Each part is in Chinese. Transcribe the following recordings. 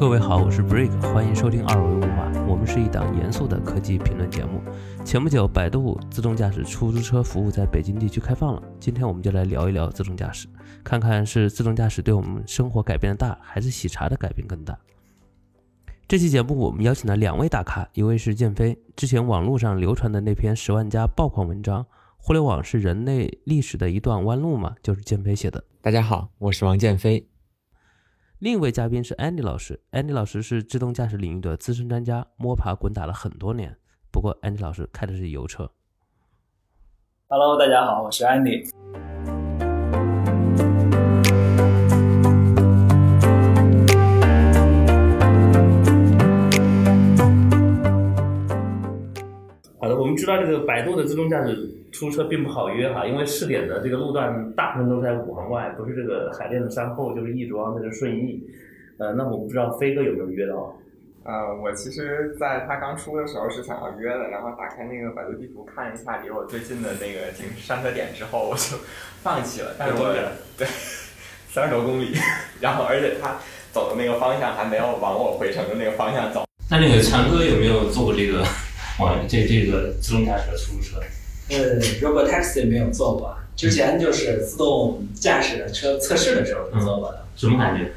各位好，我是 Break，欢迎收听二维文化。我们是一档严肃的科技评论节目。前不久，百度自动驾驶出租车服务在北京地区开放了。今天我们就来聊一聊自动驾驶，看看是自动驾驶对我们生活改变大，还是喜茶的改变更大。这期节目我们邀请了两位大咖，一位是建飞，之前网络上流传的那篇十万加爆款文章《互联网是人类历史的一段弯路》嘛，就是建飞写的。大家好，我是王建飞。另一位嘉宾是 Andy 老师，Andy 老师是自动驾驶领域的资深专家，摸爬滚打了很多年。不过 Andy 老师开的是油车。Hello，大家好，我是 Andy。的，我们知道这个百度的自动驾驶出车并不好约哈，因为试点的这个路段大部分都在五环外，不是这个海淀的山后，就是亦庄，那是顺义。呃，那我不知道飞哥有没有约到？呃，我其实在他刚出的时候是想要约的，然后打开那个百度地图看一下离我最近的那个停上车点之后，我就放弃了。但是我对三十多公里，然后而且他走的那个方向还没有往我回程的那个方向走。那那个强哥有没有做过这个？哇，这这个自动驾驶的出租车？呃，Robot Taxi 没有做过，之前就是自动驾驶的车测试的时候是做过的。什么感觉？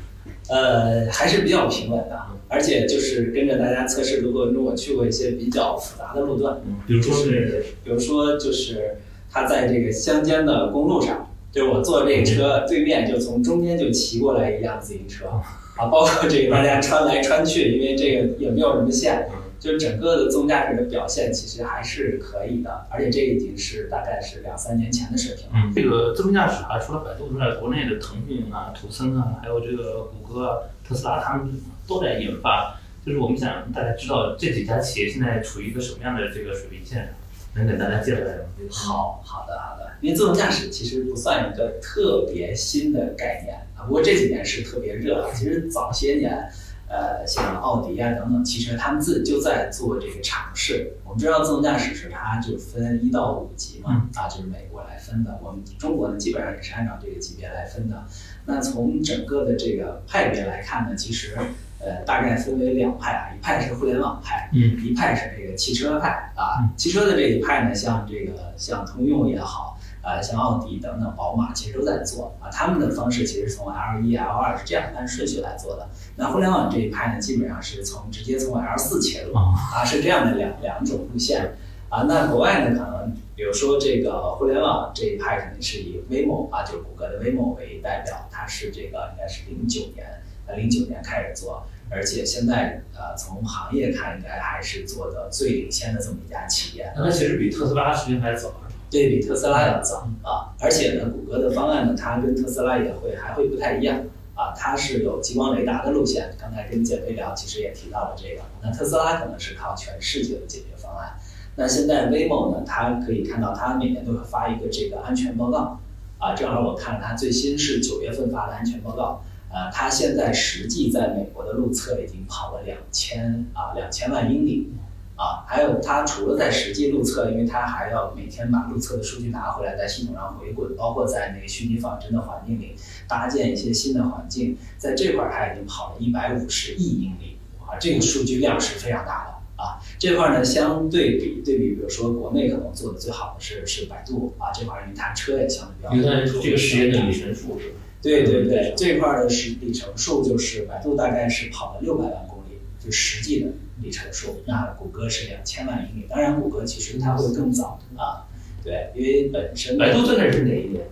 呃，还是比较平稳的，而且就是跟着大家测试。如果如果去过一些比较复杂的路段，比如说是，比如说就是它在这个乡间的公路上，就是我坐这个车对面就从中间就骑过来一辆自行车，啊，包括这个大家穿来穿去，因为这个也没有什么线。就是整个的自动驾驶的表现其实还是可以的，而且这已经是大概是两三年前的水平了。嗯，这个自动驾驶啊，除了百度之外，国内的腾讯啊、图森啊，还有这个谷歌、啊、特斯拉，他们都在研发。就是我们想大家知道这几家企业现在处于一个什么样的这个水平线上，能给大家介绍一下吗？好好的好的，因为自动驾驶其实不算一个特别新的概念啊，不过这几年是特别热啊。其实早些年。呃，像奥迪啊等等汽车，他们自己就在做这个尝试。我们知道自动驾驶是它就分一到五级嘛，啊，就是美国来分的。我们中国呢，基本上也是按照这个级别来分的。那从整个的这个派别来看呢，其实呃大概分为两派啊，一派是互联网派，嗯，一派是这个汽车派啊。汽车的这一派呢，像这个像通用也好。呃，像奥迪等等，宝马其实都在做啊。他们的方式其实从 L 一、L 二是这样按顺序来做的。那互联网这一派呢，基本上是从直接从 L 四切入啊，是这样的两两种路线啊。那国外呢，可能比如说这个互联网这一派肯定是以 Waymo 啊，就是谷歌的 Waymo 为代表，它是这个应该是零九年呃零九年开始做，而且现在呃从行业看，应该还是做的最领先的这么一家企业。那它其实比特斯拉时间还早。对比特斯拉要早啊，而且呢，谷歌的方案呢，它跟特斯拉也会还会不太一样啊，它是有激光雷达的路线。刚才跟简飞聊，其实也提到了这个。那特斯拉可能是靠全世界的解决方案。那现在 Waymo 呢，它可以看到，它每年都会发一个这个安全报告啊。正好我看了它最新是九月份发的安全报告，呃，它现在实际在美国的路测已经跑了两千啊两千万英里。啊，还有它除了在实际路测，因为它还要每天把路测的数据拿回来，在系统上回滚，包括在那个虚拟仿真的环境里搭建一些新的环境，在这块儿它已经跑了一百五十亿英里，啊，这个数据量是非常大的啊。这块儿呢，相对比对比，比如说国内可能做的最好的是是百度啊，这块儿因为它车也相对比较多。这个时间的里程数是吧？对对对，这块儿的时里程数就是百度大概是跑了六百万公里，就实际的。里程数，那谷歌是两千万英里。当然，谷歌其实它会更早啊，对，因为本身百度最开始是哪一年？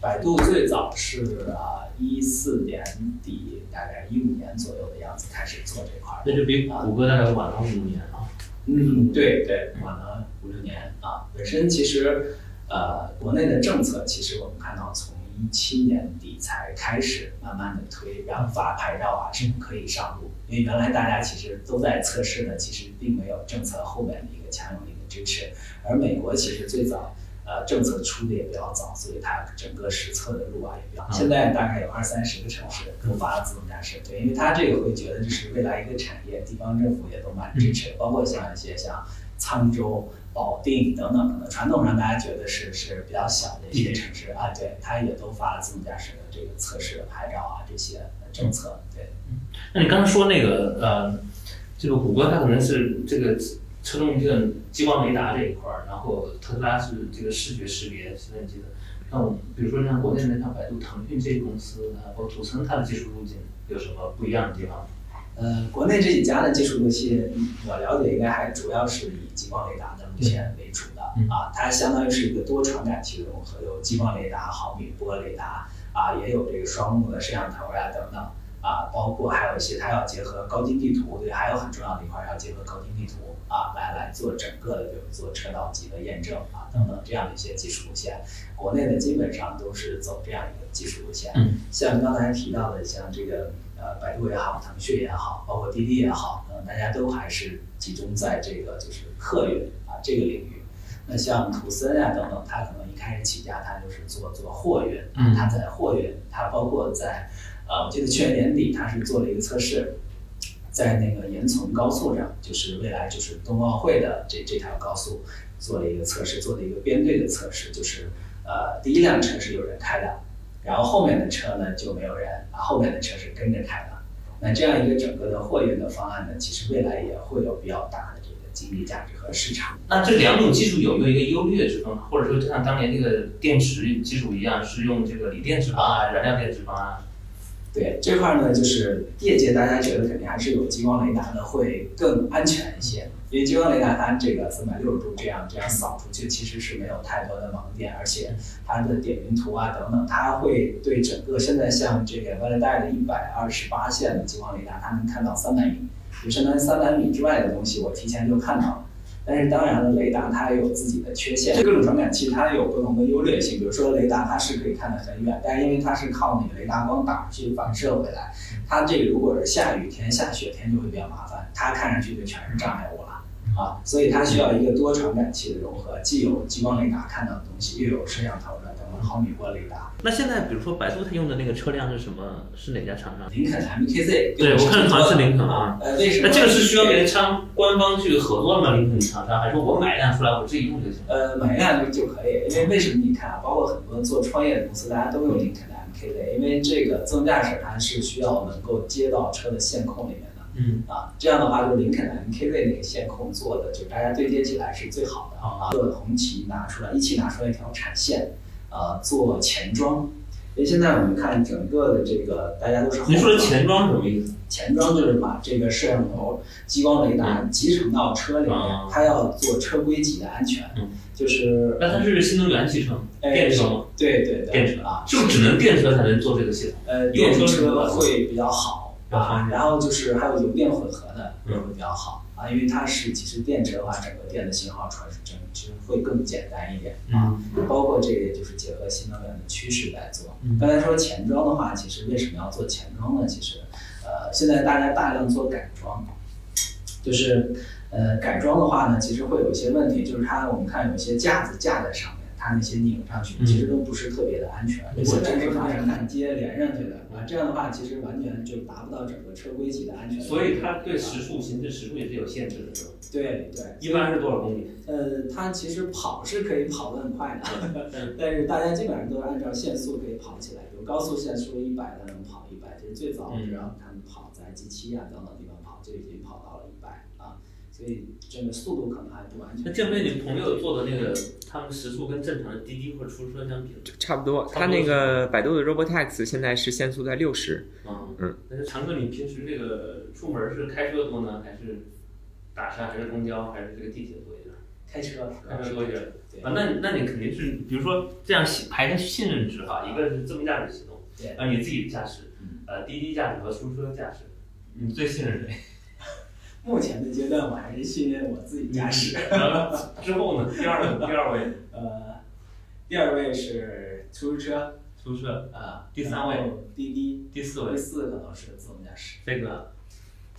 百度最早是啊一四年底，大概一五年左右的样子开始做这块儿。那就比谷歌大概晚了五年啊。嗯，对对，晚了五六年啊。本身其实呃，国内的政策其实我们看到从。一七年底才开始慢慢的推，然后发牌照啊什么可以上路，因为原来大家其实都在测试呢，其实并没有政策后面的一个强有力的支持。而美国其实最早，呃，政策出的也比较早，所以它整个实测的路啊也比较。现在大概有二三十个城市都发了自动驾驶，对，因为它这个会觉得这是未来一个产业，地方政府也都蛮支持，包括像一些像沧州。保定等等等等，传统上大家觉得是是比较小的一些城市啊，对，它也都发了自动驾驶的这个测试的牌照啊，这些政策。对，那你刚才说那个呃，这个谷歌它可能是这个车动这个激光雷达这一块儿，然后特斯拉是这个视觉识别计算机的。那我们比如说像国内的像百度、腾讯这些公司，啊，包括图森，它的技术路径有什么不一样的地方？呃，国内这几家的技术路线，我了解应该还主要是以激光雷达的路线为主的啊，它相当于是一个多传感器的融合，有激光雷达、毫米波雷达啊，也有这个双目的摄像头呀等等啊，包括还有一些它要结合高精地图，对，还有很重要的一块要结合高精地图啊，来来做整个的，比如做车道级的验证啊等等这样的一些技术路线，国内的基本上都是走这样一个技术路线，嗯，像刚才提到的，像这个。呃，百度也好，腾讯也好，包括滴滴也好，呃，大家都还是集中在这个就是客运啊这个领域。那像图森啊等等，它可能一开始起家，它就是做做货运，嗯，它在货运，它包括在呃，我记得去年年底，它是做了一个测试，在那个岩层高速上，就是未来就是冬奥会的这这条高速做了一个测试，做了一个编队的测试，就是呃，第一辆车是有人开的。然后后面的车呢就没有人，啊，后面的车是跟着开的。那这样一个整个的货运的方案呢，其实未来也会有比较大的这个经济价值和市场。那这两种技术有没有一个优劣之分？或者说，就像当年那个电池技术一样，是用这个锂电池方案、燃料电池方案？对这块呢，就是业界大家觉得肯定还是有激光雷达的会更安全一些。因为激光雷达它这个三百六十度这样这样扫出去，其实是没有太多的盲点，而且它的点云图啊等等，它会对整个现在像这个 v a l i d 的一百二十八线的激光雷达，它能看到三百米，就相当于三百米之外的东西，我提前就看到了。但是当然了，雷达它也有自己的缺陷，各种传感器它有不同的优劣性。比如说雷达它是可以看得很远，但是因为它是靠那个雷达光打去反射回来，它这个如果是下雨天、下雪天就会比较麻烦，它看上去就全是障碍物了。啊，所以它需要一个多传感器的融合，既有激光雷达看到的东西，又有摄像头的等等毫米波雷达。那现在比如说百度它用的那个车辆是什么？是哪家厂商？林肯 MKZ。对，我看好像是林肯啊。呃，为什么？那这个是需要跟商官方去合作吗？林肯厂商还是我买一辆出来我自己用就行？呃，买一辆就就可以，因为为什么？你看啊，包括很多做创业的公司，大家都用林肯的 MKZ，因为这个自动驾驶它是需要能够接到车的线控里面。嗯啊，这样的话，就林肯 MKZ 那个线控做的，就大家对接起来是最好的啊。做红旗拿出来，一起拿出来一条产线，呃，做前装。因为现在我们看整个的这个，大家都是您说的前装什么意思？前装就是把这个摄像头、激光雷达集成到车里面，它要做车规级的安全。嗯，就是那它是新能源汽车，电车吗？对对对，电车啊，是不是只能电车才能做这个系统？呃，电车会比较好。啊，然后就是还有油电混合的也会比较好啊，因为它是其实电池的话，整个电的信号传输整其实会更简单一点啊。包括这个也就是结合新能源的趋势来做。刚才说前装的话，其实为什么要做前装呢？其实，呃，现在大家大量做改装，就是呃改装的话呢，其实会有一些问题，就是它我们看有些架子架在上面。它那些拧上去，其实都不是特别的安全，如果真是把传感接连上去的啊，这样的话其实完全就达不到整个车规级的安全。所以它对时速行驶时速也是有限制的，是吧？对对。一般是多少公里？呃，它其实跑是可以跑得很快的，但是大家基本上都是按照限速可以跑起来，比如高速限速一百，它能跑一百，就是最早是让他们跑在 G 七啊等等地方跑，就已经跑到了一百啊。所以这个速度可能还不完全。那建飞，你朋友做的那个，他们时速跟正常的滴滴或者出租车相比，差不多。他那个百度的 Robotaxi 现在是限速在六十。嗯嗯。但是常哥，你平时这个出门是开车多呢，还是打车，还是公交，还是这个地铁多一点？开车，开车多一点。啊，那那你肯定是，比如说这样排个信任值哈，一个是自动驾驶系统，啊，你自己驾驶，呃，滴滴驾驶和出租车驾驶，你最信任谁？目前的阶段，我还是信任我自己驾驶。之后呢？第二第二位，呃，第二位是出租车，出租车啊。第三位滴滴，第四位，第四可能是自动驾驶。飞哥，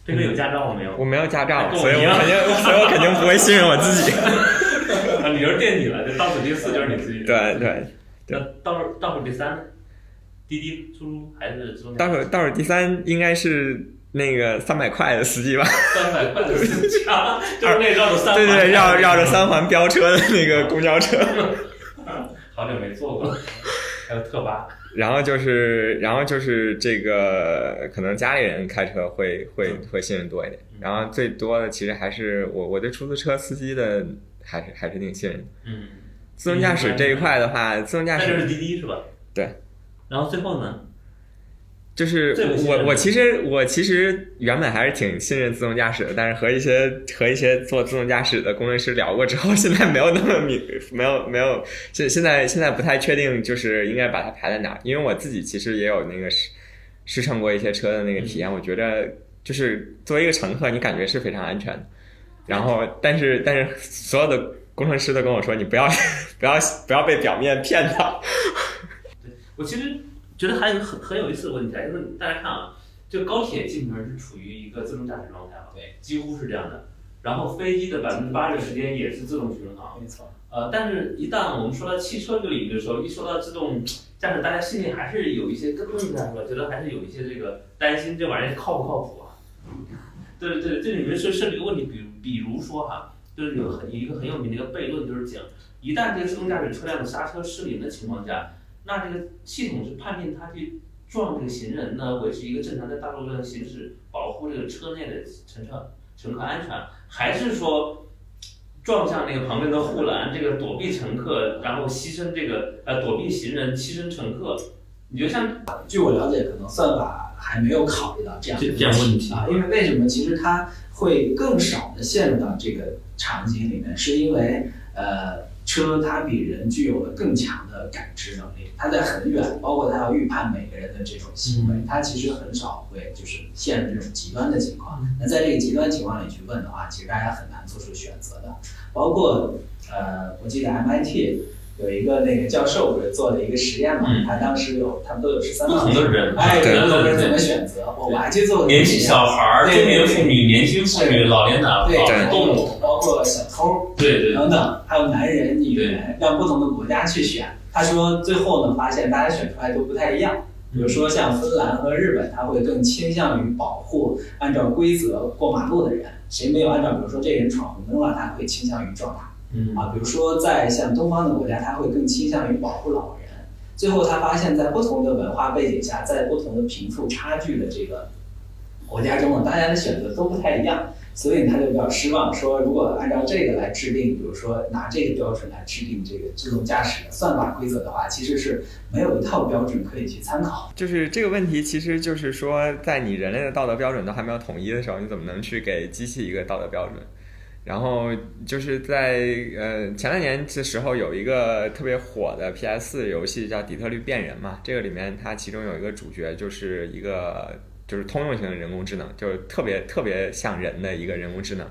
飞哥有驾照没有？我没有驾照，所以我肯定，所以我肯定不会信任我自己。啊，你就是垫底了，就倒数第四就是你自己。对对。那倒数倒数第三，滴滴出租还是自动？倒数倒数第三应该是。那个三百块的司机吧，三百块的司机，就是那绕着三环对对绕绕着三环飙车的那个公交车。好久没坐过了。还有特巴，然后就是，然后就是这个，可能家里人开车会会会信任多一点。然后最多的其实还是我我对出租车司机的还是还是挺信任的。嗯，自动驾驶这一块的话，自动驾那就是驶滴滴是吧？对。然后最后呢？就是我我其实我其实原本还是挺信任自动驾驶的，但是和一些和一些做自动驾驶的工程师聊过之后，现在没有那么明没有没有现现在现在不太确定，就是应该把它排在哪儿，因为我自己其实也有那个试试乘过一些车的那个体验，我觉得就是作为一个乘客，你感觉是非常安全的。然后，但是但是所有的工程师都跟我说，你不要 不要不要被表面骗到。我其实觉得还有很很有意思的问题啊，就是大家看啊，这高铁基本上是处于一个自动驾驶状态了，对，几乎是这样的。然后飞机的百分之八十时间也是自动巡航，没错。呃，但是，一旦我们说到汽车这个领域的时候，一说到自动驾驶，大家心里还是有一些咯噔一下，是吧？觉得还是有一些这个担心，这玩意儿靠不靠谱啊？对对，这里面是涉及一个问题，比如比如说哈，就是有很一个很有名的一个悖论，就是讲一旦这个自动驾驶车辆的刹车失灵的情况下，那这个系统是判定他去撞这个行人呢，维持一个正常在大路上行驶，保护这个车内的乘客乘客安全，还是说？撞向那个旁边的护栏，这个躲避乘客，然后牺牲这个呃躲避行人，牺牲乘客。你觉得像据我了解，可能算法还没有考虑到这样的这这样问题啊，因为为什么？其实它会更少的陷入到这个场景里面，是因为呃车它比人具有了更强的感知能力，它在很远，包括它要预判每个人的这种行为，它其实很少会就是陷入这种极端的情况。那在这个极端情况里去问的话，其实大家很难做出选择的。包括呃，我记得 MIT 有一个那个教授不是做了一个实验嘛，嗯。他当时有他们都有十三不万同的人，哎，对不同人对。对怎么选择？我我还去做过年轻小孩中年妇女、年轻妇女、老年男、对，老年动物，包括小偷对对等等，还有男人、女人，让不同的国家去选。他说最后呢，发现大家选出来都不太一样。比如说像芬兰和日本，他会更倾向于保护按照规则过马路的人，谁没有按照，比如说这人闯红灯了，他会倾向于撞他。嗯啊，比如说在像东方的国家，他会更倾向于保护老人。最后他发现，在不同的文化背景下，在不同的贫富差距的这个国家中呢，大家的选择都不太一样，所以他就比较失望，说如果按照这个来制定，比如说拿这个标准来制定这个自动驾驶的算法规则的话，其实是没有一套标准可以去参考。就是这个问题，其实就是说，在你人类的道德标准都还没有统一的时候，你怎么能去给机器一个道德标准？然后就是在呃前两年的时候，有一个特别火的 PS 游戏叫《底特律变人》嘛，这个里面它其中有一个主角就是一个就是通用型的人工智能，就是特别特别像人的一个人工智能。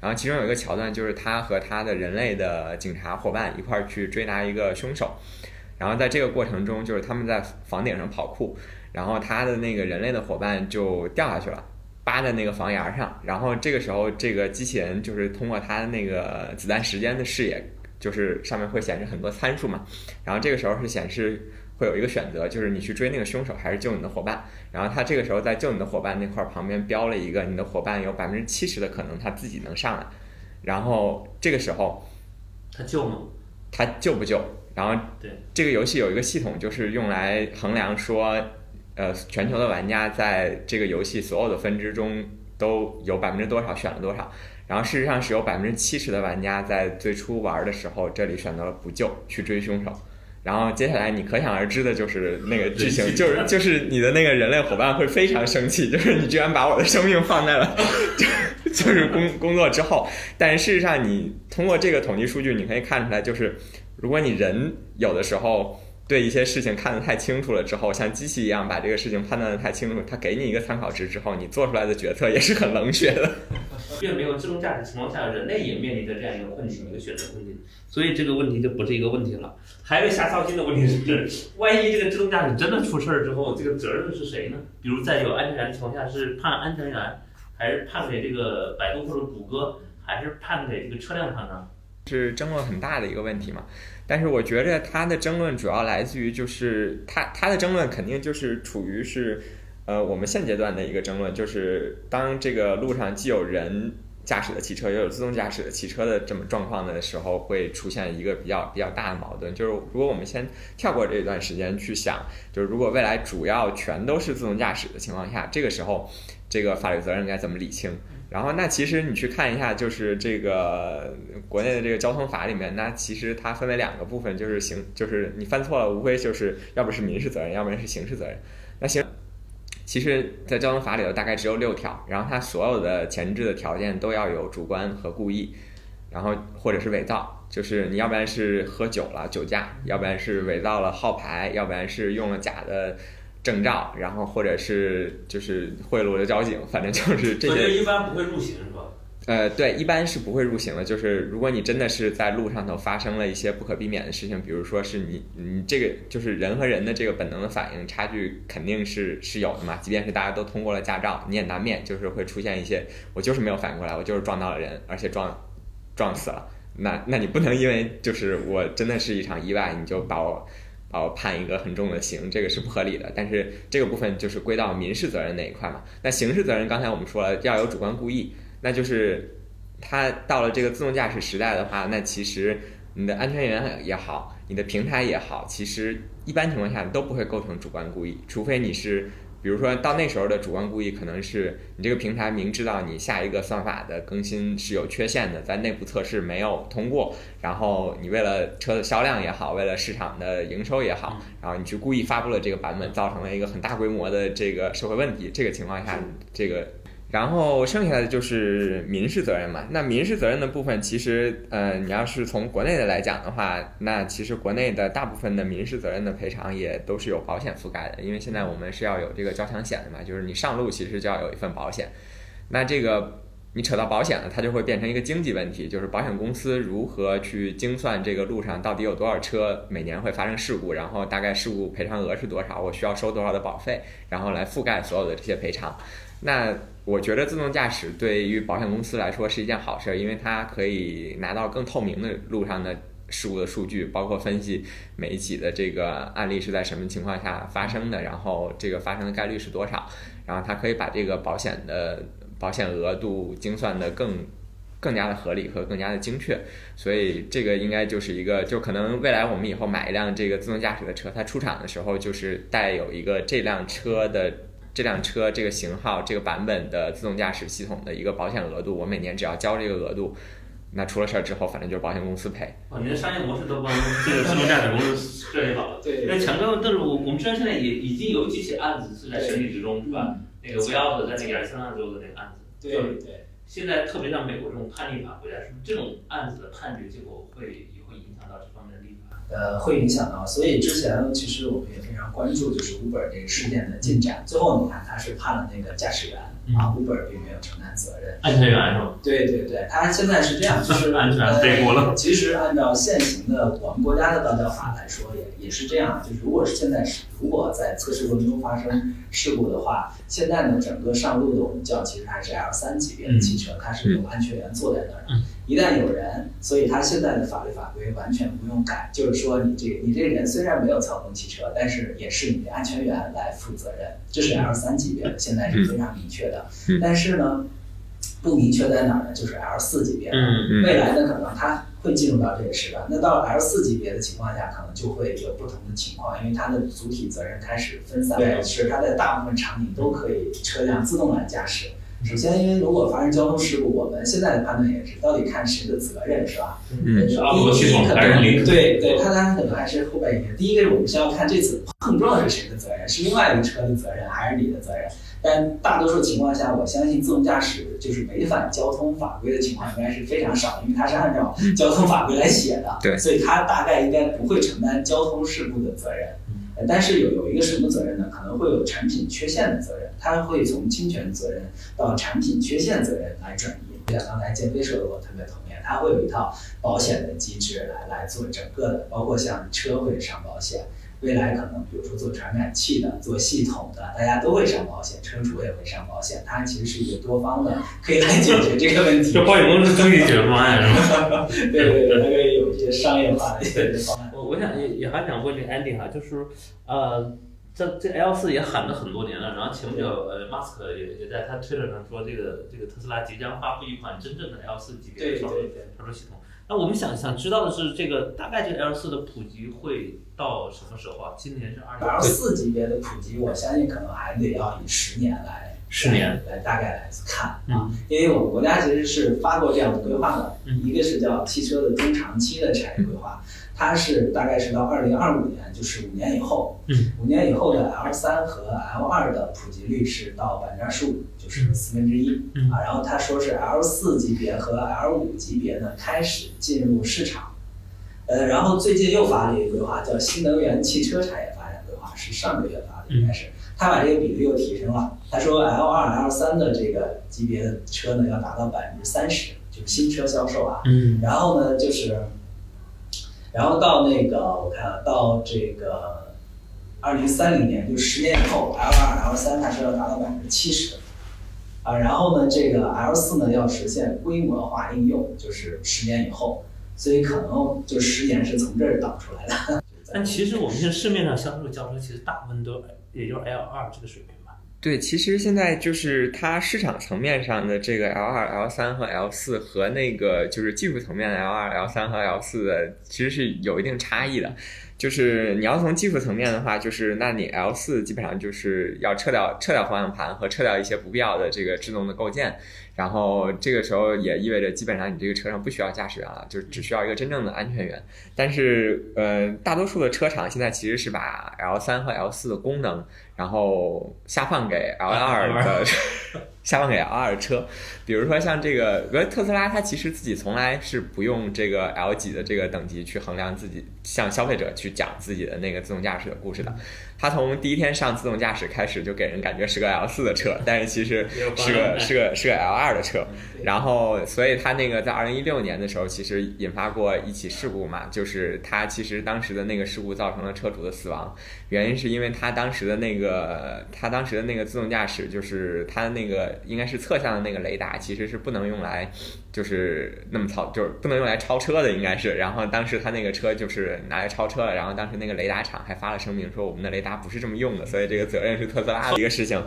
然后其中有一个桥段，就是他和他的人类的警察伙伴一块儿去追拿一个凶手。然后在这个过程中，就是他们在房顶上跑酷，然后他的那个人类的伙伴就掉下去了，扒在那个房檐上。然后这个时候，这个机器人就是通过它那个子弹时间的视野，就是上面会显示很多参数嘛。然后这个时候是显示会有一个选择，就是你去追那个凶手还是救你的伙伴。然后他这个时候在救你的伙伴那块儿旁边标了一个，你的伙伴有百分之七十的可能他自己能上来。然后这个时候他救吗？他救不救？然后对这个游戏有一个系统，就是用来衡量说，呃，全球的玩家在这个游戏所有的分支中都有百分之多少选了多少。然后事实上是有百分之七十的玩家在最初玩的时候，这里选择了不救，去追凶手。然后接下来你可想而知的就是那个剧情，就是就是你的那个人类伙伴会非常生气，就是你居然把我的生命放在了，就就是工工作之后。但是事实上，你通过这个统计数据，你可以看出来，就是如果你人有的时候对一些事情看得太清楚了之后，像机器一样把这个事情判断的太清楚，它给你一个参考值之后，你做出来的决策也是很冷血的。并没有自动驾驶情况下，人类也面临着这样一个困境，一个选择困境，所以这个问题就不是一个问题了。还有一个瞎操心的问题是，万一这个自动驾驶真的出事儿之后，这个责任是谁呢？比如在有安全员的情况下，是判安全员，还是判给这个百度或者谷歌，还是判给这个车辆厂商？是争论很大的一个问题嘛。但是我觉着他的争论主要来自于，就是他他的争论肯定就是处于是，呃，我们现阶段的一个争论，就是当这个路上既有人驾驶的汽车，又有自动驾驶的汽车的这么状况的时候，会出现一个比较比较大的矛盾。就是如果我们先跳过这一段时间去想，就是如果未来主要全都是自动驾驶的情况下，这个时候这个法律责任该怎么理清？然后那其实你去看一下，就是这个国内的这个交通法里面，那其实它分为两个部分，就是刑，就是你犯错了，无非就是要不是民事责任，要不然是刑事责任。那行。其实，在交通法里头大概只有六条，然后它所有的前置的条件都要有主观和故意，然后或者是伪造，就是你要不然是喝酒了酒驾，要不然是伪造了号牌，要不然是用了假的证照，然后或者是就是贿赂了交警，反正就是这些。一般不会入刑是吧？呃，对，一般是不会入刑的。就是如果你真的是在路上头发生了一些不可避免的事情，比如说是你你这个就是人和人的这个本能的反应差距肯定是是有的嘛。即便是大家都通过了驾照，你也难免就是会出现一些我就是没有反应过来，我就是撞到了人，而且撞撞死了。那那你不能因为就是我真的是一场意外，你就把我哦判一个很重的刑，这个是不合理的。但是这个部分就是归到民事责任那一块嘛。那刑事责任刚才我们说了要有主观故意。那就是，它到了这个自动驾驶时代的话，那其实你的安全员也好，你的平台也好，其实一般情况下都不会构成主观故意，除非你是，比如说到那时候的主观故意，可能是你这个平台明知道你下一个算法的更新是有缺陷的，在内部测试没有通过，然后你为了车的销量也好，为了市场的营收也好，然后你去故意发布了这个版本，造成了一个很大规模的这个社会问题，这个情况下，这个。然后剩下的就是民事责任嘛。那民事责任的部分，其实，呃，你要是从国内的来讲的话，那其实国内的大部分的民事责任的赔偿也都是有保险覆盖的。因为现在我们是要有这个交强险的嘛，就是你上路其实就要有一份保险。那这个你扯到保险了，它就会变成一个经济问题，就是保险公司如何去精算这个路上到底有多少车每年会发生事故，然后大概事故赔偿额是多少，我需要收多少的保费，然后来覆盖所有的这些赔偿。那我觉得自动驾驶对于保险公司来说是一件好事，因为它可以拿到更透明的路上的事故的数据，包括分析每一起的这个案例是在什么情况下发生的，然后这个发生的概率是多少，然后它可以把这个保险的保险额度精算的更更加的合理和更加的精确，所以这个应该就是一个，就可能未来我们以后买一辆这个自动驾驶的车，它出厂的时候就是带有一个这辆车的。这辆车这个型号这个版本的自动驾驶系统的一个保险额度，我每年只要交这个额度，那出了事儿之后，反正就是保险公司赔。哦，你的商业模式都帮这个自动驾驶公司设计好了。对。那强哥，但是我我们知道现在也已经有几起案子是在审理之中，是吧？那个 v 奥的在那个亚利桑那州的那个案子。对对。现在特别像美国这种判例法国家，是不是这种案子的判决结果会也会影响到这方面的立法？呃，会影响到。所以之前其实我们也。关注就是 Uber 这个事件的进展，最后你看他是判了那个驾驶员啊，Uber 并没有承担责任。安全员是吧？对对对，他现在是这样，就是安全背锅了。其实按照现行的我们国家的道交法来说，也也是这样，就是如果是现在是如果在测试过程中发生事故的话，现在呢整个上路的我们叫其实还是 L 三级别的汽车，它是有安全员坐在那儿的。一旦有人，所以他现在的法律法规完全不用改，就是说你这你这人虽然没有操控汽车，但是也是你的安全员来负责任，这是 L 三级别的，现在是非常明确的。但是呢，不明确在哪儿呢？就是 L 四级别的，未来呢可能它会进入到这个时段。那到了 L 四级别的情况下，可能就会有不同的情况，因为它的主体责任开始分散，对，是它在大部分场景都可以车辆自动来驾驶。首先，因为如果发生交通事故，我们现在的判断也是，到底看谁的责任，是吧？嗯，第一可能对对，他他可能还是后边一个。第一个是我们是要看这次碰撞是谁的责任，是另外一个车的责任，还是你的责任？但大多数情况下，我相信自动驾驶就是违反交通法规的情况应该是非常少，因为它是按照交通法规来写的，对，所以它大概应该不会承担交通事故的责任。但是有有一个什么责任呢？可能会有产品缺陷的责任，它会从侵权责任到产品缺陷责任来转移。就像刚才建飞说的，我特别同意，它会有一套保险的机制来来做整个的，包括像车会上保险，未来可能比如说做传感器的、做系统的，大家都会上保险，车主也会上保险，它其实是一个多方的，可以来解决这个问题。就保险公司终于解决方案是吗？对对对，它可以有一些商业化的一些方案。我我想也也还想问这个 Andy 哈，就是呃，这这 L 四也喊了很多年了，然后前不久呃，马斯克也也在他推特上说，这个这个特斯拉即将发布一款真正的 L 四级别的操作操作系统。那我们想想知道的是，这个大概这个 L 四的普及会到什么时候啊？今年是二 L 四级别的普及，我相信可能还得要以十年来十年来大概来看啊，因为我们国家其实是发过这样的规划的，一个是叫汽车的中长期的产业规划。它是大概是到二零二五年，就是五年以后，五年以后的 L 三和 L 二的普及率是到百分之二十五，就是四分之一啊。然后他说是 L 四级别和 L 五级别呢开始进入市场，呃，然后最近又发了一个规划，叫新能源汽车产业发展规划，是上个月发的，应该是他把这个比例又提升了。他说 L 二、L 三的这个级别的车呢要达到百分之三十，就是新车销售啊。嗯，然后呢就是。然后到那个，我看啊到这个二零三零年，就十年以后，L 二、L 三它是要达到百分之七十，啊，然后呢，这个 L 四呢要实现规模化应用，就是十年以后，所以可能就十年是从这儿导出来的。但其实我们现在市面上销售的轿车，其实大部分都也就是 L 二这个水平。对，其实现在就是它市场层面上的这个 L 二、L 三和 L 四和那个就是技术层面的 L 二、L 三和 L 四的，其实是有一定差异的。就是你要从技术层面的话，就是那你 L 四基本上就是要撤掉撤掉方向盘和撤掉一些不必要的这个制动的构建。然后这个时候也意味着，基本上你这个车上不需要驾驶员了，就只需要一个真正的安全员。但是，呃，大多数的车厂现在其实是把 L 三和 L 四的功能，然后下放给 L 二的。下放给 L 二车，比如说像这个，因为特斯拉它其实自己从来是不用这个 L 几的这个等级去衡量自己，向消费者去讲自己的那个自动驾驶的故事的。它从第一天上自动驾驶开始就给人感觉是个 L 四的车，但是其实是个是个是个 L 二的车。然后，所以它那个在二零一六年的时候，其实引发过一起事故嘛，就是它其实当时的那个事故造成了车主的死亡，原因是因为它当时的那个它当时的那个自动驾驶，就是它的那个。应该是侧向的那个雷达，其实是不能用来，就是那么操，就是不能用来超车的，应该是。然后当时他那个车就是拿来超车了，然后当时那个雷达厂还发了声明说我们的雷达不是这么用的，所以这个责任是特斯拉的一个事情。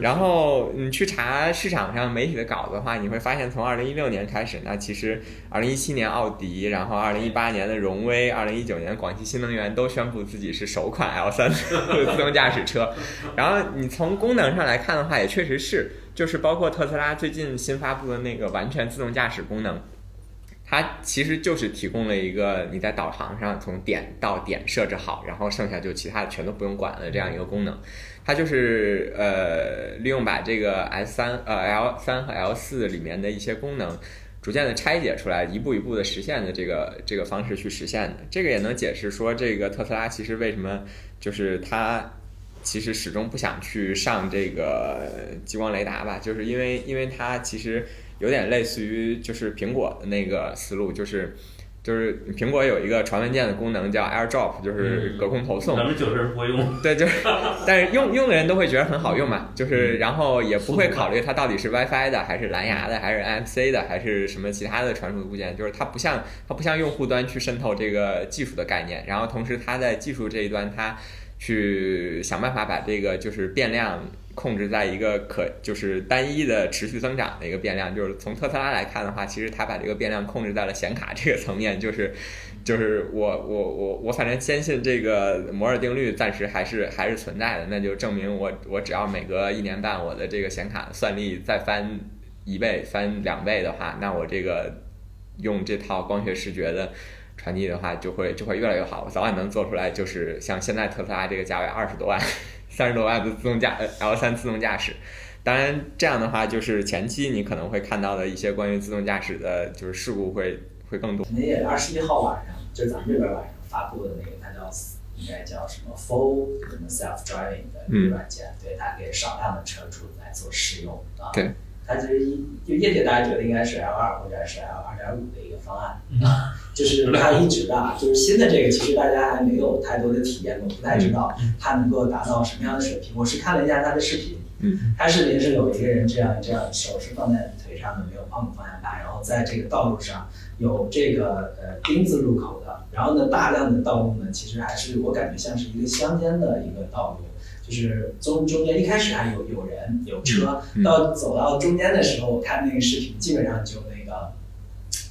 然后你去查市场上媒体的稿子的话，你会发现从二零一六年开始，那其实二零一七年奥迪，然后二零一八年的荣威，二零一九年广汽新能源都宣布自己是首款 L 三 自动驾驶车。然后你从功能上来看的话，也确实是。就是包括特斯拉最近新发布的那个完全自动驾驶功能，它其实就是提供了一个你在导航上从点到点设置好，然后剩下就其他的全都不用管的这样一个功能。它就是呃利用把这个 S 三呃 L 三和 L 四里面的一些功能逐渐的拆解出来，一步一步的实现的这个这个方式去实现的。这个也能解释说这个特斯拉其实为什么就是它。其实始终不想去上这个激光雷达吧，就是因为因为它其实有点类似于就是苹果的那个思路，就是就是苹果有一个传文件的功能叫 AirDrop，就是隔空投送。百分之九十人不会用。对，就是，但是用用的人都会觉得很好用嘛，就是然后也不会考虑它到底是 WiFi 的还是蓝牙的还是 NFC 的还是什么其他的传输部件，就是它不像它不像用户端去渗透这个技术的概念，然后同时它在技术这一端它。去想办法把这个就是变量控制在一个可就是单一的持续增长的一个变量，就是从特斯拉来看的话，其实它把这个变量控制在了显卡这个层面，就是就是我我我我反正坚信这个摩尔定律暂时还是还是存在的，那就证明我我只要每隔一年半我的这个显卡算力再翻一倍翻两倍的话，那我这个用这套光学视觉的。传递的话就会就会越来越好，我早晚能做出来。就是像现在特斯拉这个价位二十多万、三十多万的自动驾 L 三自动驾驶。当然，这样的话就是前期你可能会看到的一些关于自动驾驶的，就是事故会会更多。那也二十一号晚上，就是咱们这边晚上发布的那个，它叫应该叫什么 Full 什么 Self Driving 的软件，对它给少量的车主来做试用啊。对。它其实一就业界大家觉得应该是 L 二或者是 L 二点五的一个方案啊，就是它一直的，就是新的这个其实大家还没有太多的体验过，不太知道它能够达到什么样的水平。我是看了一下它的视频，它视频是有一个人这样这样手是放在腿上的，没有碰方向盘，然后在这个道路上有这个呃丁字路口的，然后呢大量的道路呢其实还是我感觉像是一个乡间的一个道路。就是中中间一开始还有有人有车，嗯到走到中间的时候，我看那个视频，基本上就那个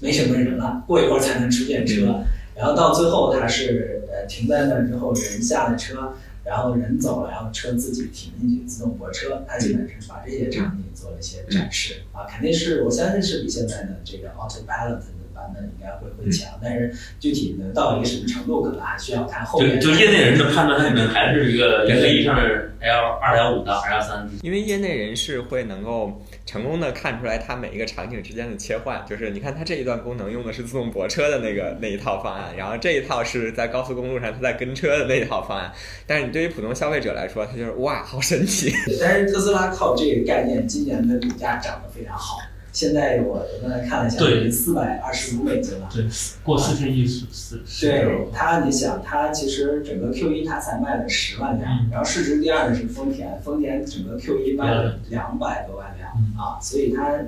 没什么人了，过一会儿才能出现车，然后到最后他是呃停在那儿之后，人下了车。然后人走了，然后车自己停进去，自动泊车，他基本上把这些场景做了一些展示啊，肯定是我相信是比现在的这个 Autopilot 的版本应该会会强，但是具体的到一个什么程度，可能还需要看后面。就就业内人士判断，它可能还是一个一个以上的 L 二点五到 L 三。因为业内人士会能够成功的看出来它每一个场景之间的切换，就是你看它这一段功能用的是自动泊车的那个那一套方案，然后这一套是在高速公路上它在跟车的那一套方案，但是你对于普通消费者来说，他就是哇，好神奇。但是特斯拉靠这个概念，今年的股价涨得非常好。现在我我刚才看了一下，对四百二十五美金了。对，过四千亿是是是。对它，你想，它其实整个 Q 一它才卖了十万辆，嗯然后市值第二的是丰田，丰田整个 Q 一卖了两百多万辆、嗯啊，所以它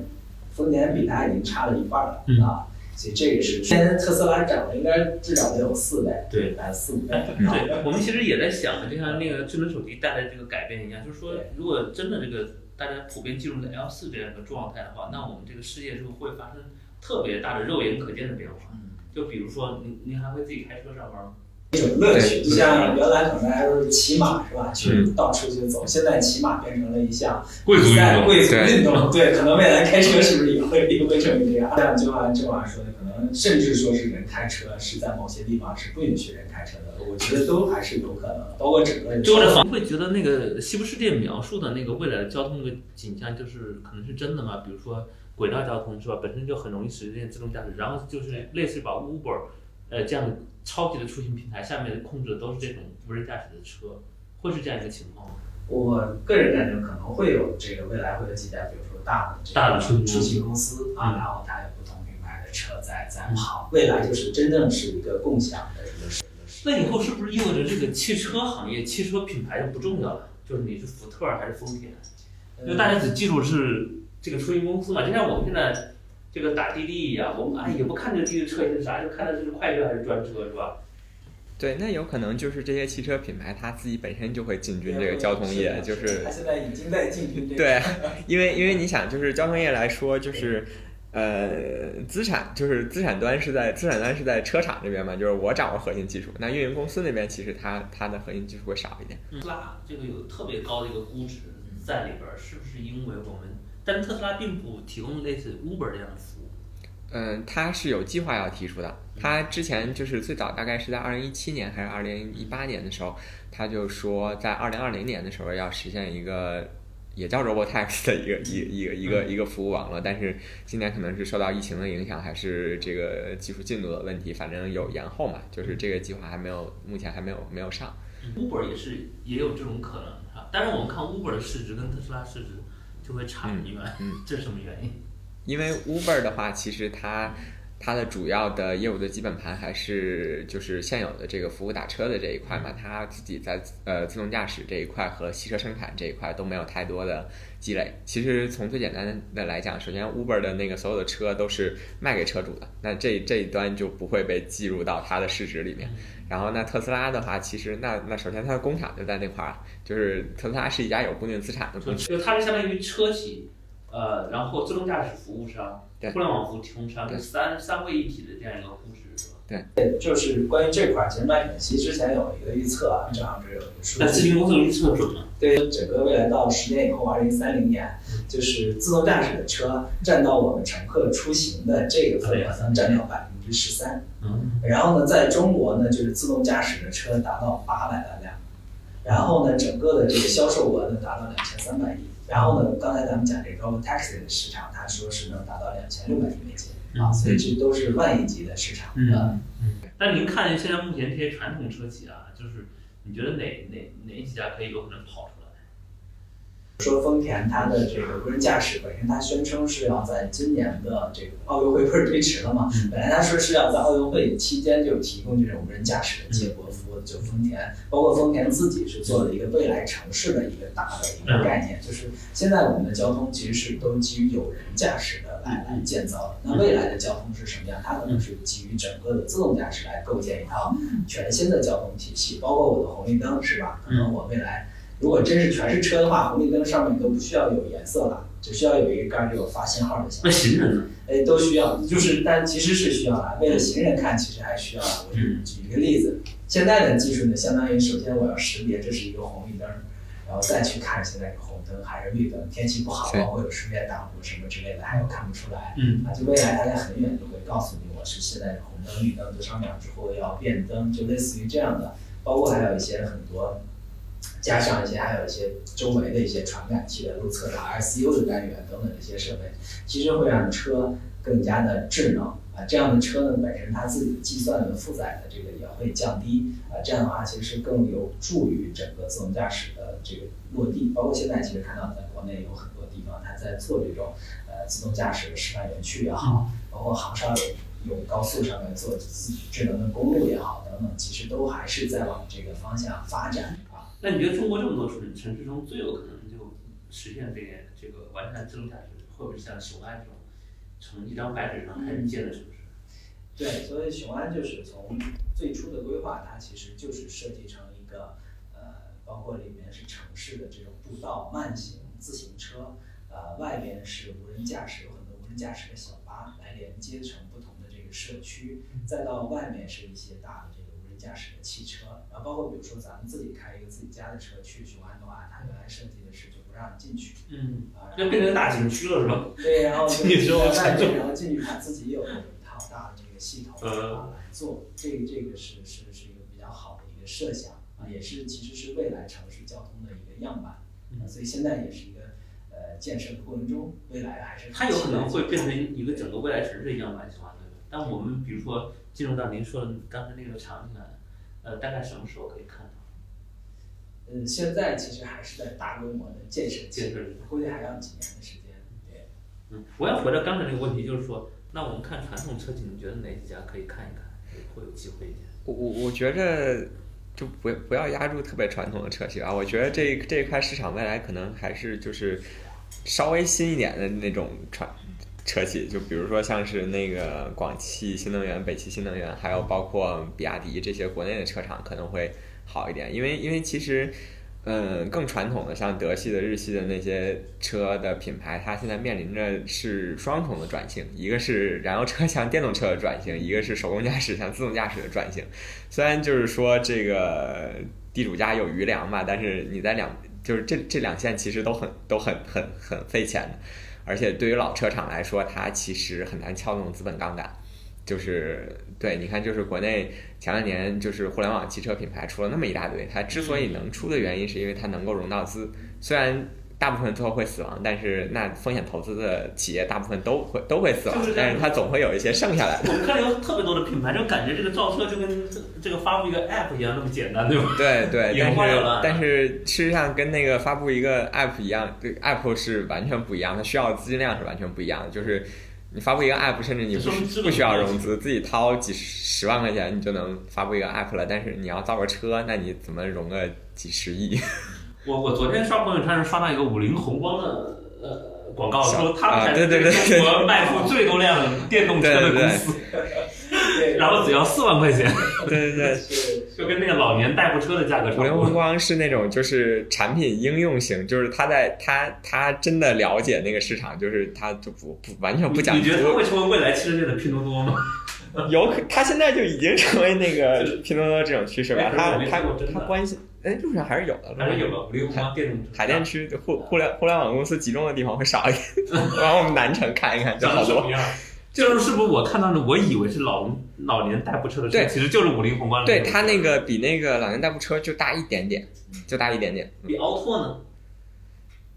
丰田比它已经差了一半了、嗯啊，所以这个是现在特斯拉涨了应该至少得有四倍，对呃四五倍。啊对，我们其实也在想，就像那个智能手机带来这个改变一样，就是说，如果真的这个大家普遍进入了 L 四这样一个状态的话，那我们这个世界就会发生特别大的肉眼可见的变化。嗯就比如说，您您还会自己开车上班吗？一种乐趣，就像原来可能大家都是骑马是吧，去到处去走，现在骑马变成了一项贵族运动。贵族运动，对，可能未来开车是不是也会也会成为这样？像就像郑老师说的，可能甚至说是人开车是在某些地方是不允许人开车的，我觉得都还是有可能，包括整个就这会觉得那个西部世界描述的那个未来的交通那个景象，就是可能是真的吗？比如说轨道交通是吧，本身就很容易实现自动驾驶，然后就是类似于把 Uber，呃这样的超级的出行平台下面控制的都是这种无人驾驶的车，会是这样一个情况吗？我个人感觉可能会有这个未来会有几家，比如说大的这个大的出行公司出行公司啊，嗯然后它有不同品牌的车在在跑，未来就是真正是一个共享的一个事。那以后是不是意味着这个汽车行业、汽车品牌就不重要了？就是你是福特还是丰田？因为大家只记住是这个出行公司嘛，就像我们现在这个打滴滴一样，我们哎也不看这个滴滴车是啥，就看它是快车还是专车，是吧？对，那有可能就是这些汽车品牌它自己本身就会进军这个交通业，就是它现在已经在进军这个。对，因为因为你想，就是交通业来说，就是呃，资产就是资产端是在资产端是在车厂这边嘛，就是我掌握核心技术，那运营公司那边其实它它的核心技术会少一点。拉这个有特别高的一个估值在里边儿，是不是因为我们？但特斯拉并不提供类似 Uber 这样的服务。嗯，它是有计划要提出的。它之前就是最早大概是在二零一七年还是二零一八年的时候，他就说在二零二零年的时候要实现一个也叫 RoboTaxi 的一个一一个一个一个服务网络，但是今年可能是受到疫情的影响，还是这个技术进度的问题，反正有延后嘛，就是这个计划还没有，目前还没有没有上。Uber 也是也有这种可能啊，但是我们看 Uber 的市值跟特斯拉市值就会差很远，嗯这是什么原因？因为 Uber 的话，其实它它的主要的业务的基本盘还是就是现有的这个服务打车的这一块嘛，它自己在呃自动驾驶这一块和汽车生产这一块都没有太多的积累。其实从最简单的来讲，首先 Uber 的那个所有的车都是卖给车主的，那这这一端就不会被计入到它的市值里面。然后那特斯拉的话，其实那那首先它的工厂就在那块儿，就是特斯拉是一家有固定资产的就公司。就它是相当于车企，呃，然后自动驾驶服务商、互联网服务提供商，对是三三位一体的这样一个故事，是吧？就是关于这块儿，其实麦肯锡之前有一个预测啊，正好这有一个数那咨据，询公司预测准吗？对整个未来到十年以后，二零三零年，就是自动驾驶的车占到我们乘客出行的这个份额能占到百分之十三。嗯，然后呢，在中国呢，就是自动驾驶的车达到八百万辆，然后呢，整个的这个销售额呢达到两千三百亿。然后呢，刚才咱们讲这个 Robotaxi 的市场，他说是能达到两千六百亿美金啊，所以这都是万亿级的市场。嗯那您看现在目前这些传统车企啊，就是你觉得哪哪哪几家可以有可能跑出来？说丰田它的这个无人驾驶本身，它宣称是要在今年的这个奥运会不是推迟了嘛？本来它说是要在奥运会期间就提供这种无人驾驶的接驳服务，就丰田，包括丰田自己是做了一个未来城市的一个大的一个概念，就是现在我们的交通其实是都基于有人驾驶的来来建造的。那未来的交通是什么样？它可能是基于整个的自动驾驶来构建一套全新的交通体系，包括我的红绿灯是吧？可能我未来。如果真是全是车的话，红绿灯上面都不需要有颜色了，只需要有一个杆儿有发信号就行那。行人呢？哎，都需要，就是但其实是需要的，为了行人看，其实还需要的。我举举一个例子，现在的技术呢，相当于首先我要识别这是一个红绿灯，然后再去看现在是红灯还是绿灯，天气不好，对包括有顺便挡路什么之类的，还有看不出来。嗯啊，就未来它在很远就会告诉你，我是现在是红灯、绿灯，多少秒之后要变灯，就类似于这样的。包括还有一些很多，加上一些还有一些周围的一些传感器的路测的 RCU 的单元等等这些设备，其实会让车更加的智能啊。这样的车呢，本身它自己计算的负载的这个也会降低啊。这样的话，其实更有助于整个自动驾驶的这个落地。包括现在其实看到在国内有很多地方，它在做这种呃自动驾驶的示范园区也好，包括航上有有高速上面做自智能的公路也好等等，其实都还是在往这个方向发展啊。那你觉得中国这么多城城市中最有可能就实现这个这个完善自动驾驶，会不会像雄安这种从一张白纸上开始建的城市？对，所以雄安就是从最初的规划，它其实就是设计成一个呃，包括里面是城市的这种步道、慢行、自行车，呃，外边是无人驾驶，有很多无人驾驶的小巴来连接成不同的这个社区，再到外面是一些大的这个无人驾驶的汽车，然后包括比如说咱们自己开一个自己家的车去雄安的话，它原来设计的是就不让你进去嗯，啊，那变成大景区了是吧？对，然后进去之后然后进去它自己有有一套大的这个系统呃啊来做，这个这个是是是一个比较好的一个设想啊，也是其实是未来城市交通的一个样板，嗯，所以现在也是一个呃建设的过程中，未来还是它有可能会变成一个整个未来城市一样板情况，对吧？但我们比如说进入到您说的刚才那个场景啊，呃，大概什么时候可以看到？嗯，现在其实还是在大规模的建设期建设阶，估计还要几年的时间，对。嗯，我要回到刚才那个问题，就是说，那我们看传统车企，你觉得哪几家可以看一看，会有机会一点？我我我觉着就不不要压住特别传统的车企啊，我觉得这这一块市场未来可能还是就是稍微新一点的那种传车企，就比如说像是那个广汽新能源、北汽新能源，还有包括比亚迪这些国内的车厂可能会好一点，因为因为其实。嗯，更传统的像德系的、日系的那些车的品牌，它现在面临着是双重的转型，一个是燃油车向电动车的转型，一个是手工驾驶向自动驾驶的转型。虽然就是说这个地主家有余粮嘛，但是你在两就是这这两线其实都很都很很很费钱的，而且对于老车厂来说，它其实很难撬动资本杠杆。就是对，你看，就是国内前两年就是互联网汽车品牌出了那么一大堆，它之所以能出的原因是因为它能够融到资，虽然。大部分最后会死亡，但是那风险投资的企业大部分都会都会死亡就是，但是它总会有一些剩下来的。我们看到有特别多的品牌，就感觉这个造车就跟这这个发布一个 app 一样那么简单，对吧？对对，演但是但是事实上跟那个发布一个 app 一样，对 app 是完全不一样，它需要资金量是完全不一样的。就是你发布一个 app，甚至你不需要融资，自己掏几十万块钱你就能发布一个 app 了。但是你要造个车，那你怎么融个几十亿？我我昨天刷朋友圈是刷到一个五菱宏光的呃广告，说他们啊才是对对对中国卖出最多辆电动车的公司，对然后只要四万块钱，对对对。是 就跟那个老年代步车的价格差不多五菱。宏光是那种就是产品应用型，就是他在他他真的了解那个市场，就是他就不不完全不讲你觉得他会成为未来汽车界的拼多多吗？有可，他现在就已经成为那个 拼多多这种趋势了。他他他关系，哎，路上还是有的，还是有的，五菱宏光电动车。海淀区互互联互联网公司集中的地方会少一点，往我们南城看一看就好多。就是是不是我看到的，我以为是老老年代步车的车，对其实就是五菱宏光的对。它那个比那个老年代步车就大一点点，就大一点点。嗯比奥拓呢？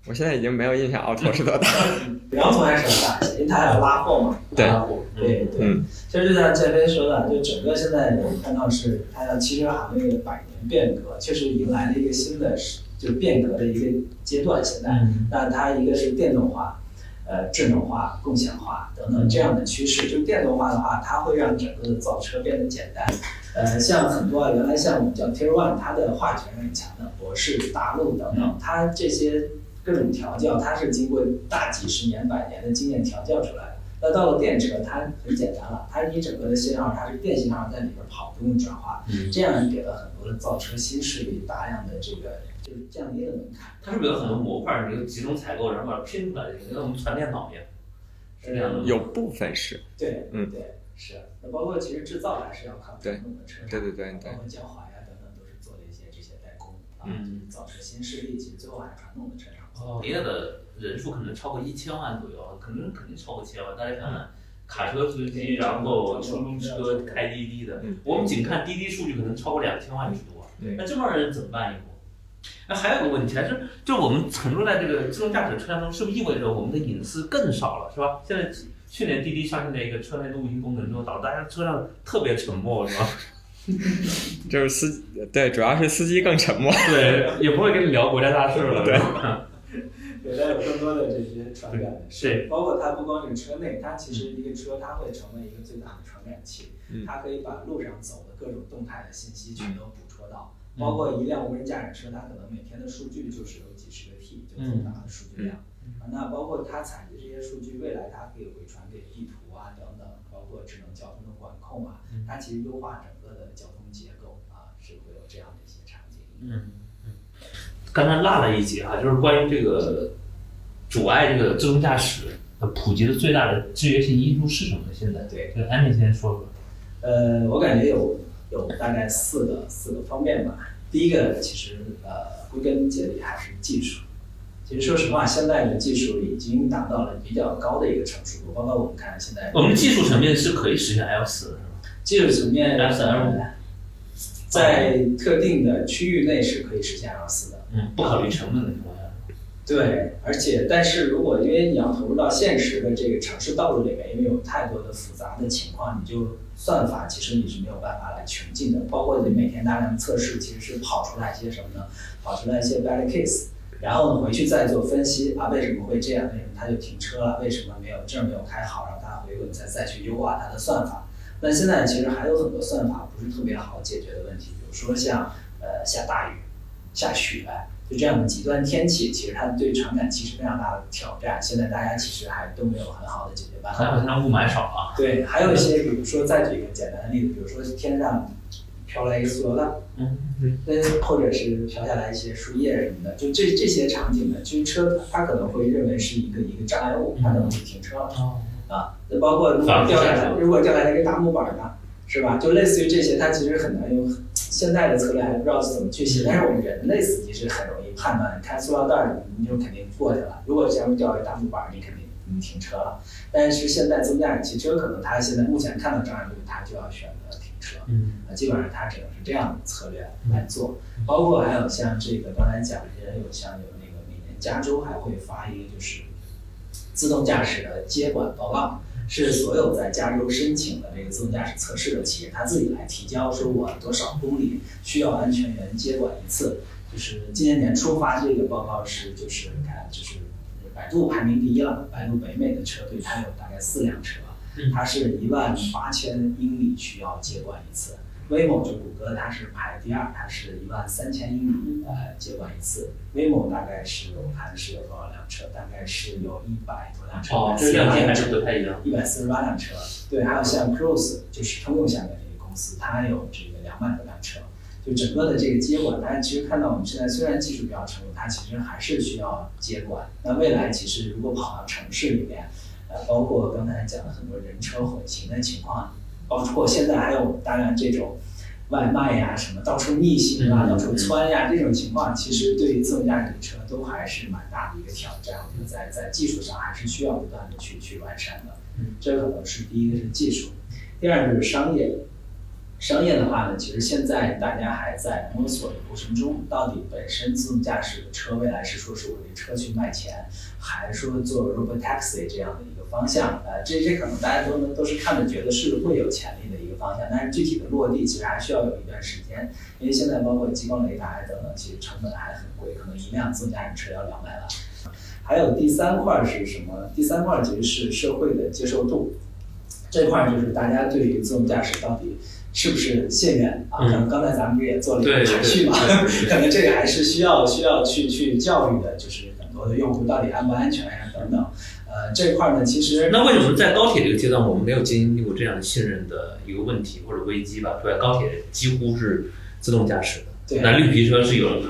我现在已经没有印象奥拓是多大。比奥拓还是很大，因为它还要拉货嘛。对拉货对对，嗯其实就像建飞说的，就整个现在我们看到是它的汽车行业的百年变革，确实迎来了一个新的时就变革的一个阶段。现在，那它一个是电动化，呃，智能化、共享化等等这样的趋势。就电动化的话，它会让整个的造车变得简单。呃，像很多啊，原来像我们叫 Tier One，它的话语权是很强的，博士、大陆等等，它这些各种调教，它是经过大几十年、百年的经验调教出来的。那到了电车，它很简单了，它你整个的信号它是电信号在里边跑，不用转化，嗯这样给了很多的造车新势力大量的这个就是降低了门槛。它是不是有很多模块儿，你就集中采购，然后把它拼出来，就跟我们传电脑一样，是这样的吗？有部分是，对，嗯对，是。那包括其实制造还是要靠传统的车厂，对对对对包括江淮呀等等，都是做了一些这些代工啊，就是造车新势力，其实最后还是传统的车厂做。哦，营业的人数可能超过一千万左右，可能肯定超过千万。大家看看，卡车司机，然后出租车开滴滴的嗯，我们仅看滴滴数据可能超过两千万之多。对那这帮人怎么办以后？那还有个问题，还是就我们沉入在这个自动驾驶车辆中，是不是意味着我们的隐私更少了，是吧？现在去年滴滴上线的一个车内录音功能之后，导致大家车上特别沉默，是吧？就是司对，主要是司机更沉默。对，也不会跟你聊国家大事了，对？对，它有更多的这些传感的事，包括它不光是车内，它其实一个车它会成为一个最大的传感器，嗯它可以把路上走的各种动态的信息全都捕捉到，嗯包括一辆无人驾驶车，它可能每天的数据就是有几十个 T 就这么大的数据量，啊，那包括它采集这些数据，未来它可以回传给地图啊等等，包括智能交通的管控啊，它其实优化整个的交通结构啊，是会有这样的一些场景。嗯，刚才落了一节啊，就是关于这个阻碍这个自动驾驶的普及的最大的制约性因素是什么？现在对，这个安妮先说说。呃，我感觉有有大概四个四个方面吧。第一个其实呃归根结底还是技术。其实说实话，现在的技术已经达到了比较高的一个成熟度，包括我们看现在我们技术层面是可以实现 L 四的，是吧？技术层面 L 四 L 五呃在特定的区域内是可以实现 L 四的。嗯，不考虑成本的情况下。对，而且但是如果因为你要投入到现实的这个城市道路里面，因为有太多的复杂的情况，你就算法其实你是没有办法来穷尽的。包括你每天大量的测试，其实是跑出来一些什么呢？跑出来一些 bad case，然后呢回去再做分析啊，为什么会这样？为什么它就停车了？为什么没有这儿没有开好？让它回滚，再再去优化它的算法。那现在其实还有很多算法不是特别好解决的问题，比如说像呃下大雨、下雪。就这样的极端天气，其实它对传感器是非常大的挑战。现在大家其实还都没有很好的解决办法。还好现在雾霾少了。对，还有一些，比如说再举一个简单的例子，比如说天上飘来一个塑料袋，嗯，那或者是飘下来一些树叶什么的，就这这些场景呢，就是车它可能会认为是一个一个障碍物，它可能会停车了。哦，啊，那包括如果掉下来，如果掉下来一个大木板呢，是吧？就类似于这些，它其实很难用现在的策略还不知道怎么去写，但是我们人类司机是很容易判断，你看塑料袋儿，你就肯定过去了。如果前面掉一个大木板，你肯定你停车了。但是现在自动驾驶汽车可能它现在目前看到障碍物，它就要选择停车。嗯啊，基本上它只能是这样的策略来做，包括还有像这个刚才讲的，也有像有那个每年加州还会发一个就是自动驾驶的接管报告，是所有在加州申请的这个自动驾驶测试的企业，他自己来提交，说我多少公里需要安全员接管一次。就是今年年初发这个报告是就是看就是百度排名第一了，百度北美的车队它有大概四辆车，它是一万八千英里需要接管一次。Waymo 就谷歌，它是排第二，它是一万三千英里呃接管一次。Waymo 大概是我看是有多少辆车？大概是有一百多辆车，哦，这两件还是不太一样。一百四十八辆车。对，还有像 Cruise 就是通用下面的一个公司，它有这个两百多辆车。就整个的这个接管，大家其实看到我们现在虽然技术比较成熟，它其实还是需要接管。那未来其实如果跑到城市里面，呃，包括刚才讲的很多人车混行的情况，包括现在还有大量这种外卖呀、什么到处逆行啊、嗯到处窜呀这种情况，其实对于自动驾驶车都还是蛮大的一个挑战。我觉得在在技术上还是需要不断的去去完善的。嗯，这可能是第一个是技术，第二就是商业。商业的话呢，其实现在大家还在摸索的过程中，到底本身自动驾驶的车未来是说是我这车去卖钱，还是说做 robot taxi 这样的一个方向？呃，这这可能大家都能都是看着觉得是会有潜力的一个方向，但是具体的落地其实还需要有一段时间，因为现在包括激光雷达等等，其实成本还很贵，可能一辆自动驾驶车要两百万。还有第三块是什么？第三块其实是社会的接受度，这块就是大家对于自动驾驶到底。是不是信任啊？可能刚才咱们也做了一个排序嘛，可能这个还是需要需要去去教育的，就是很多的用户到底安不安全呀、等等。呃，这块呢，其实那为什么在高铁这个阶段我们没有经历过这样的信任的一个问题或者危机吧？对，高铁几乎是自动驾驶的，对那绿皮车是有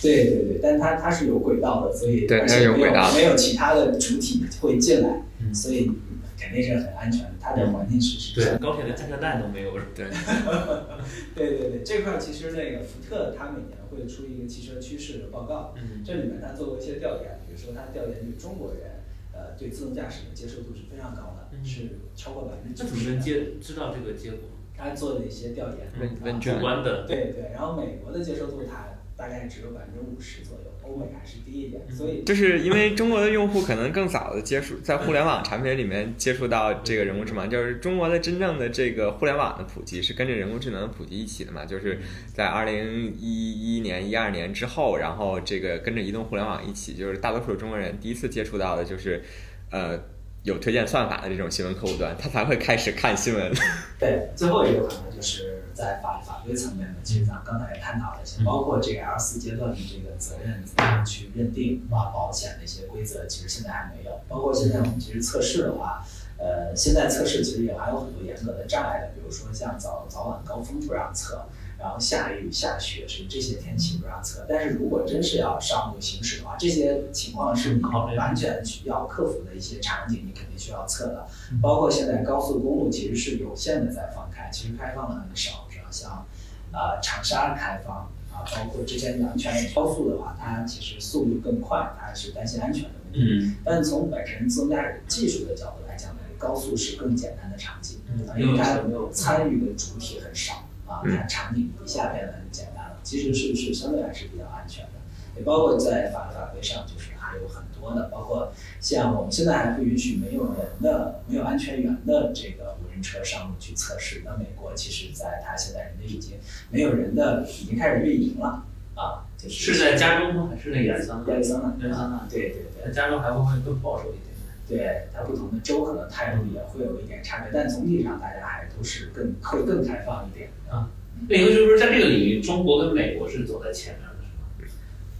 对对对，但它它是有轨道的，所以对而且没有轨道没有其他的主体会进来，嗯所以肯定是很安全的。它的环境是是对，高铁连安全带都没有。对，对对对，这块儿其实那个福特它每年会出一个汽车趋势的报告，嗯这里面它做过一些调研，比如说它调研对中国人，呃，对自动驾驶的接受度是非常高的，嗯是超过百分之这怎么九十接知道这个结果？他做的一些调研，问啊问卷主观的，对对，然后美国的接受度它大概只有百分之五十左右，欧美还是低一点，所以就是因为中国的用户可能更早的接触，在互联网产品里面接触到这个人工智能，就是中国的真正的这个互联网的普及是跟着人工智能的普及一起的嘛，就是在二零一一年、一二年之后，然后这个跟着移动互联网一起，就是大多数中国人第一次接触到的就是，呃。有推荐算法的这种新闻客户端，他才会开始看新闻。对，最后一个可能就是在法法规层面呢，其实咱们刚才也探讨了一些，包括这个 L 四阶段的这个责任怎么样去认定啊，保险的一些规则，其实现在还没有。包括现在我们其实测试的话，呃，现在测试其实也还有很多严格的障碍的，比如说像早早晚高峰不让测，然后下雨下雪是这些天气不让测。但是如果真是要上路行驶的话，这些情况是你完全需要克服的一些场景，你肯定需要测的。包括现在高速公路其实是有限的在放开，其实开放的很少，像呃长沙开放啊，包括之前阳泉高速的话，它其实速度更快，它是担心安全的问题。嗯，但从本身自动驾驶技术的角度来讲呢，高速是更简单的场景，因为它有没有参与的主体很少啊，嗯它场景一下变得很简单了，其实是是相对还是比较安全的。也包括在法律法规上，就是还有很多的，包括像我们现在还不允许没有人的、没有安全员的这个无人车上路去测试。那美国其实在它现在人家已经没有人的，已经开始运营了啊，就是是在加州吗？还是在亚利桑那？亚利桑那亚利桑那啊，对对对在。加州还会不会更保守一点？对它不同的州可能态度也会有一点差别，但总体上大家还都是更会更开放一点啊。那也就是说，在这个领域，中国跟美国是走在前面的，是吗？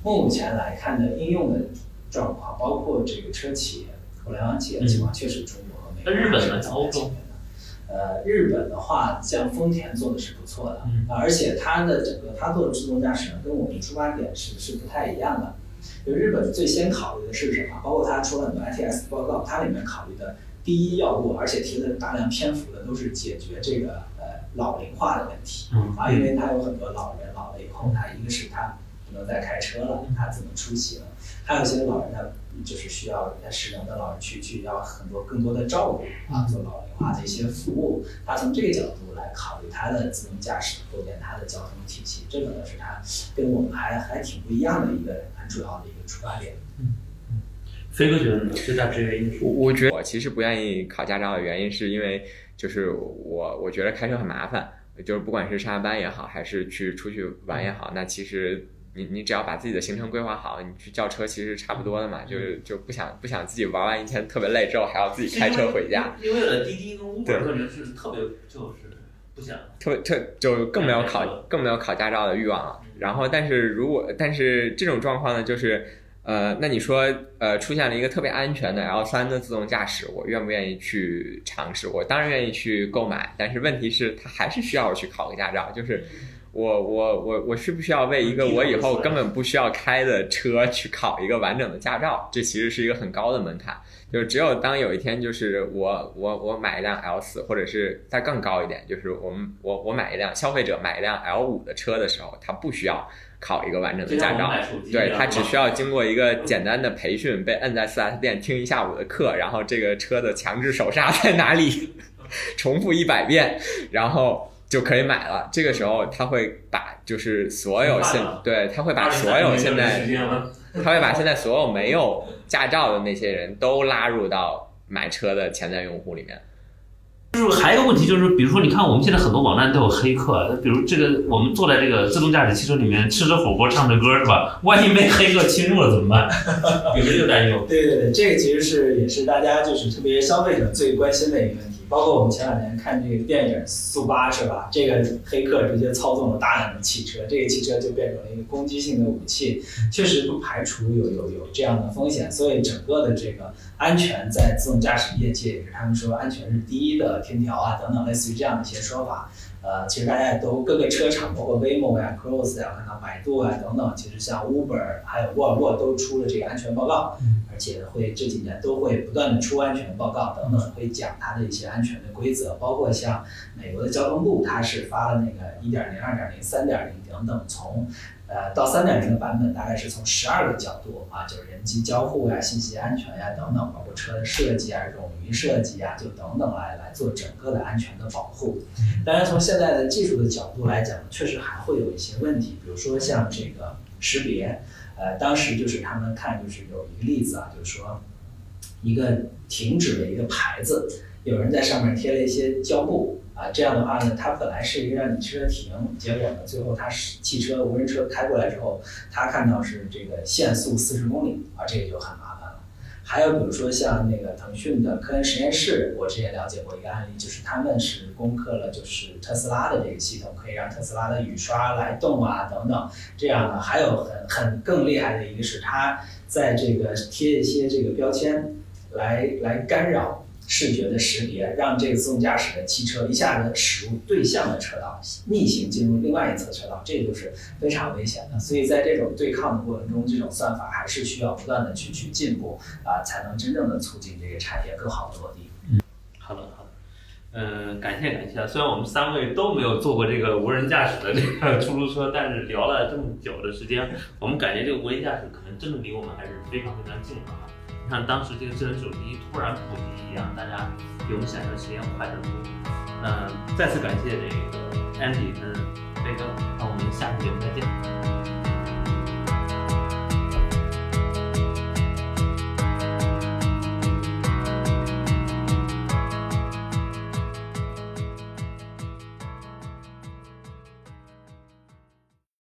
目前来看的应用的状况，包括这个车企、互联网企业的情况，确实中国和美国那日本呢是走在前面的。呃，日本的话，像丰田做的是不错的，而且它的整个它做的自动驾驶呢，跟我们出发点是是不太一样的。就日本最先考虑的是什么？包括它出了很多 ITS 报告，它里面考虑的第一要务，而且提了大量篇幅的都是解决这个呃老龄化的问题。嗯啊，因为它有很多老人老了以后，他一个是他不能再开车了，他怎么出行？还有一些老人呢就是需要在失能的老人去去要很多更多的照顾啊，做老龄化的一些服务。他从这个角度来考虑他的自动驾驶构建他的交通体系，这个呢是他跟我们还还挺不一样的一个很主要的一个出发点。飞哥觉得呢？最大制约因我素？我觉得我其实不愿意考驾照的原因，是因为就是我我觉得开车很麻烦，就是不管是上下班也好，还是去出去玩也好，那其实你你只要把自己的行程规划好，你去叫车其实差不多的嘛，就是就不想不想自己玩完一天特别累之后还要自己开车回家，因为有了，滴滴跟 Uber 对个人是特别就是不想。特别特就更没有考更没有考驾照的欲望了。然后，但是如果但是这种状况呢，就是呃，那你说呃出现了一个特别安全的 L 三的自动驾驶，我愿不愿意去尝试？我当然愿意去购买，但是问题是它还是需要我去考个驾照，就是。我我我我需不需要为一个我以后根本不需要开的车去考一个完整的驾照？这其实是一个很高的门槛。就是只有当有一天，就是我我我买一辆 L 四，或者是再更高一点，就是我们我我买一辆消费者买一辆 L 五的车的时候，他不需要考一个完整的驾照，对他只需要经过一个简单的培训，被摁在 4S 店听一下午的课，然后这个车的强制手刹在哪里，重复一百遍，然后。就可以买了。这个时候，他会把就是所有现对，他会把所有现在，他会把现在所有没有驾照的那些人都拉入到买车的潜在用户里面。就是还有一个问题，就是比如说，你看我们现在很多网站都有黑客，比如这个我们坐在这个自动驾驶汽车里面吃着火锅唱着歌是吧？万一被黑客侵入了怎么办？有没有担忧？对对对，这个其实是也是大家就是特别消费者最关心的一个问题。包括我们前两年看这个电影《速八》是吧？这个黑客直接操纵了大量的汽车，这个汽车就变成了一个攻击性的武器，确实不排除有有有这样的风险。所以整个的这个安全在自动驾驶业界也是他们说安全是第一的天条啊等等类似于这样的一些说法。呃，其实大家也都各个车厂，包括 Waymo 呀、Cruise 呀，看到百度啊等等，其实像 Uber 还有沃尔沃都出了这个安全报告，而且会这几年都会不断的出安全报告等等，会讲它的一些安全的规则，包括像美国的交通部，它是发了那个一点零、二点零、三点零等等，从呃，到三点零的版本大概是从十二个角度啊，就是人机交互呀、信息安全呀等等，包括车的设计啊、这种云设计啊，就等等来来做整个的安全的保护。当然，从现在的技术的角度来讲，确实还会有一些问题，比如说像这个识别，呃，当时就是他们看就是有一个例子啊，就是说一个停止的一个牌子，有人在上面贴了一些胶布。啊，这样的话呢，它本来是一个让你车停，结果呢，最后它是汽车无人车开过来之后，它看到是这个限速四十公里，啊，这个就很麻烦了。还有比如说像那个腾讯的科恩实验室，我之前了解过一个案例，就是他们是攻克了就是特斯拉的这个系统，可以让特斯拉的雨刷来动啊等等。这样呢，还有很很更厉害的一个是，它在这个贴一些这个标签来来干扰。视觉的识别，让这个自动驾驶的汽车一下子驶入对向的车道，逆行进入另外一侧车道，这就是非常危险的。所以在这种对抗的过程中，这种算法还是需要不断的去去进步啊，才能真正的促进这个产业更好的落地。嗯，好的好的，嗯，感谢感谢。虽然我们三位都没有坐过这个无人驾驶的这个 出租车，但是聊了这么久的时间，我们感觉这个无人驾驶可能真的离我们还是非常非常近的啊。像当时这个智能手机突然普及一样，大家比我们想象的时间快得多。嗯，再次感谢这个 Andy 跟飞哥，那我们下期节目再见。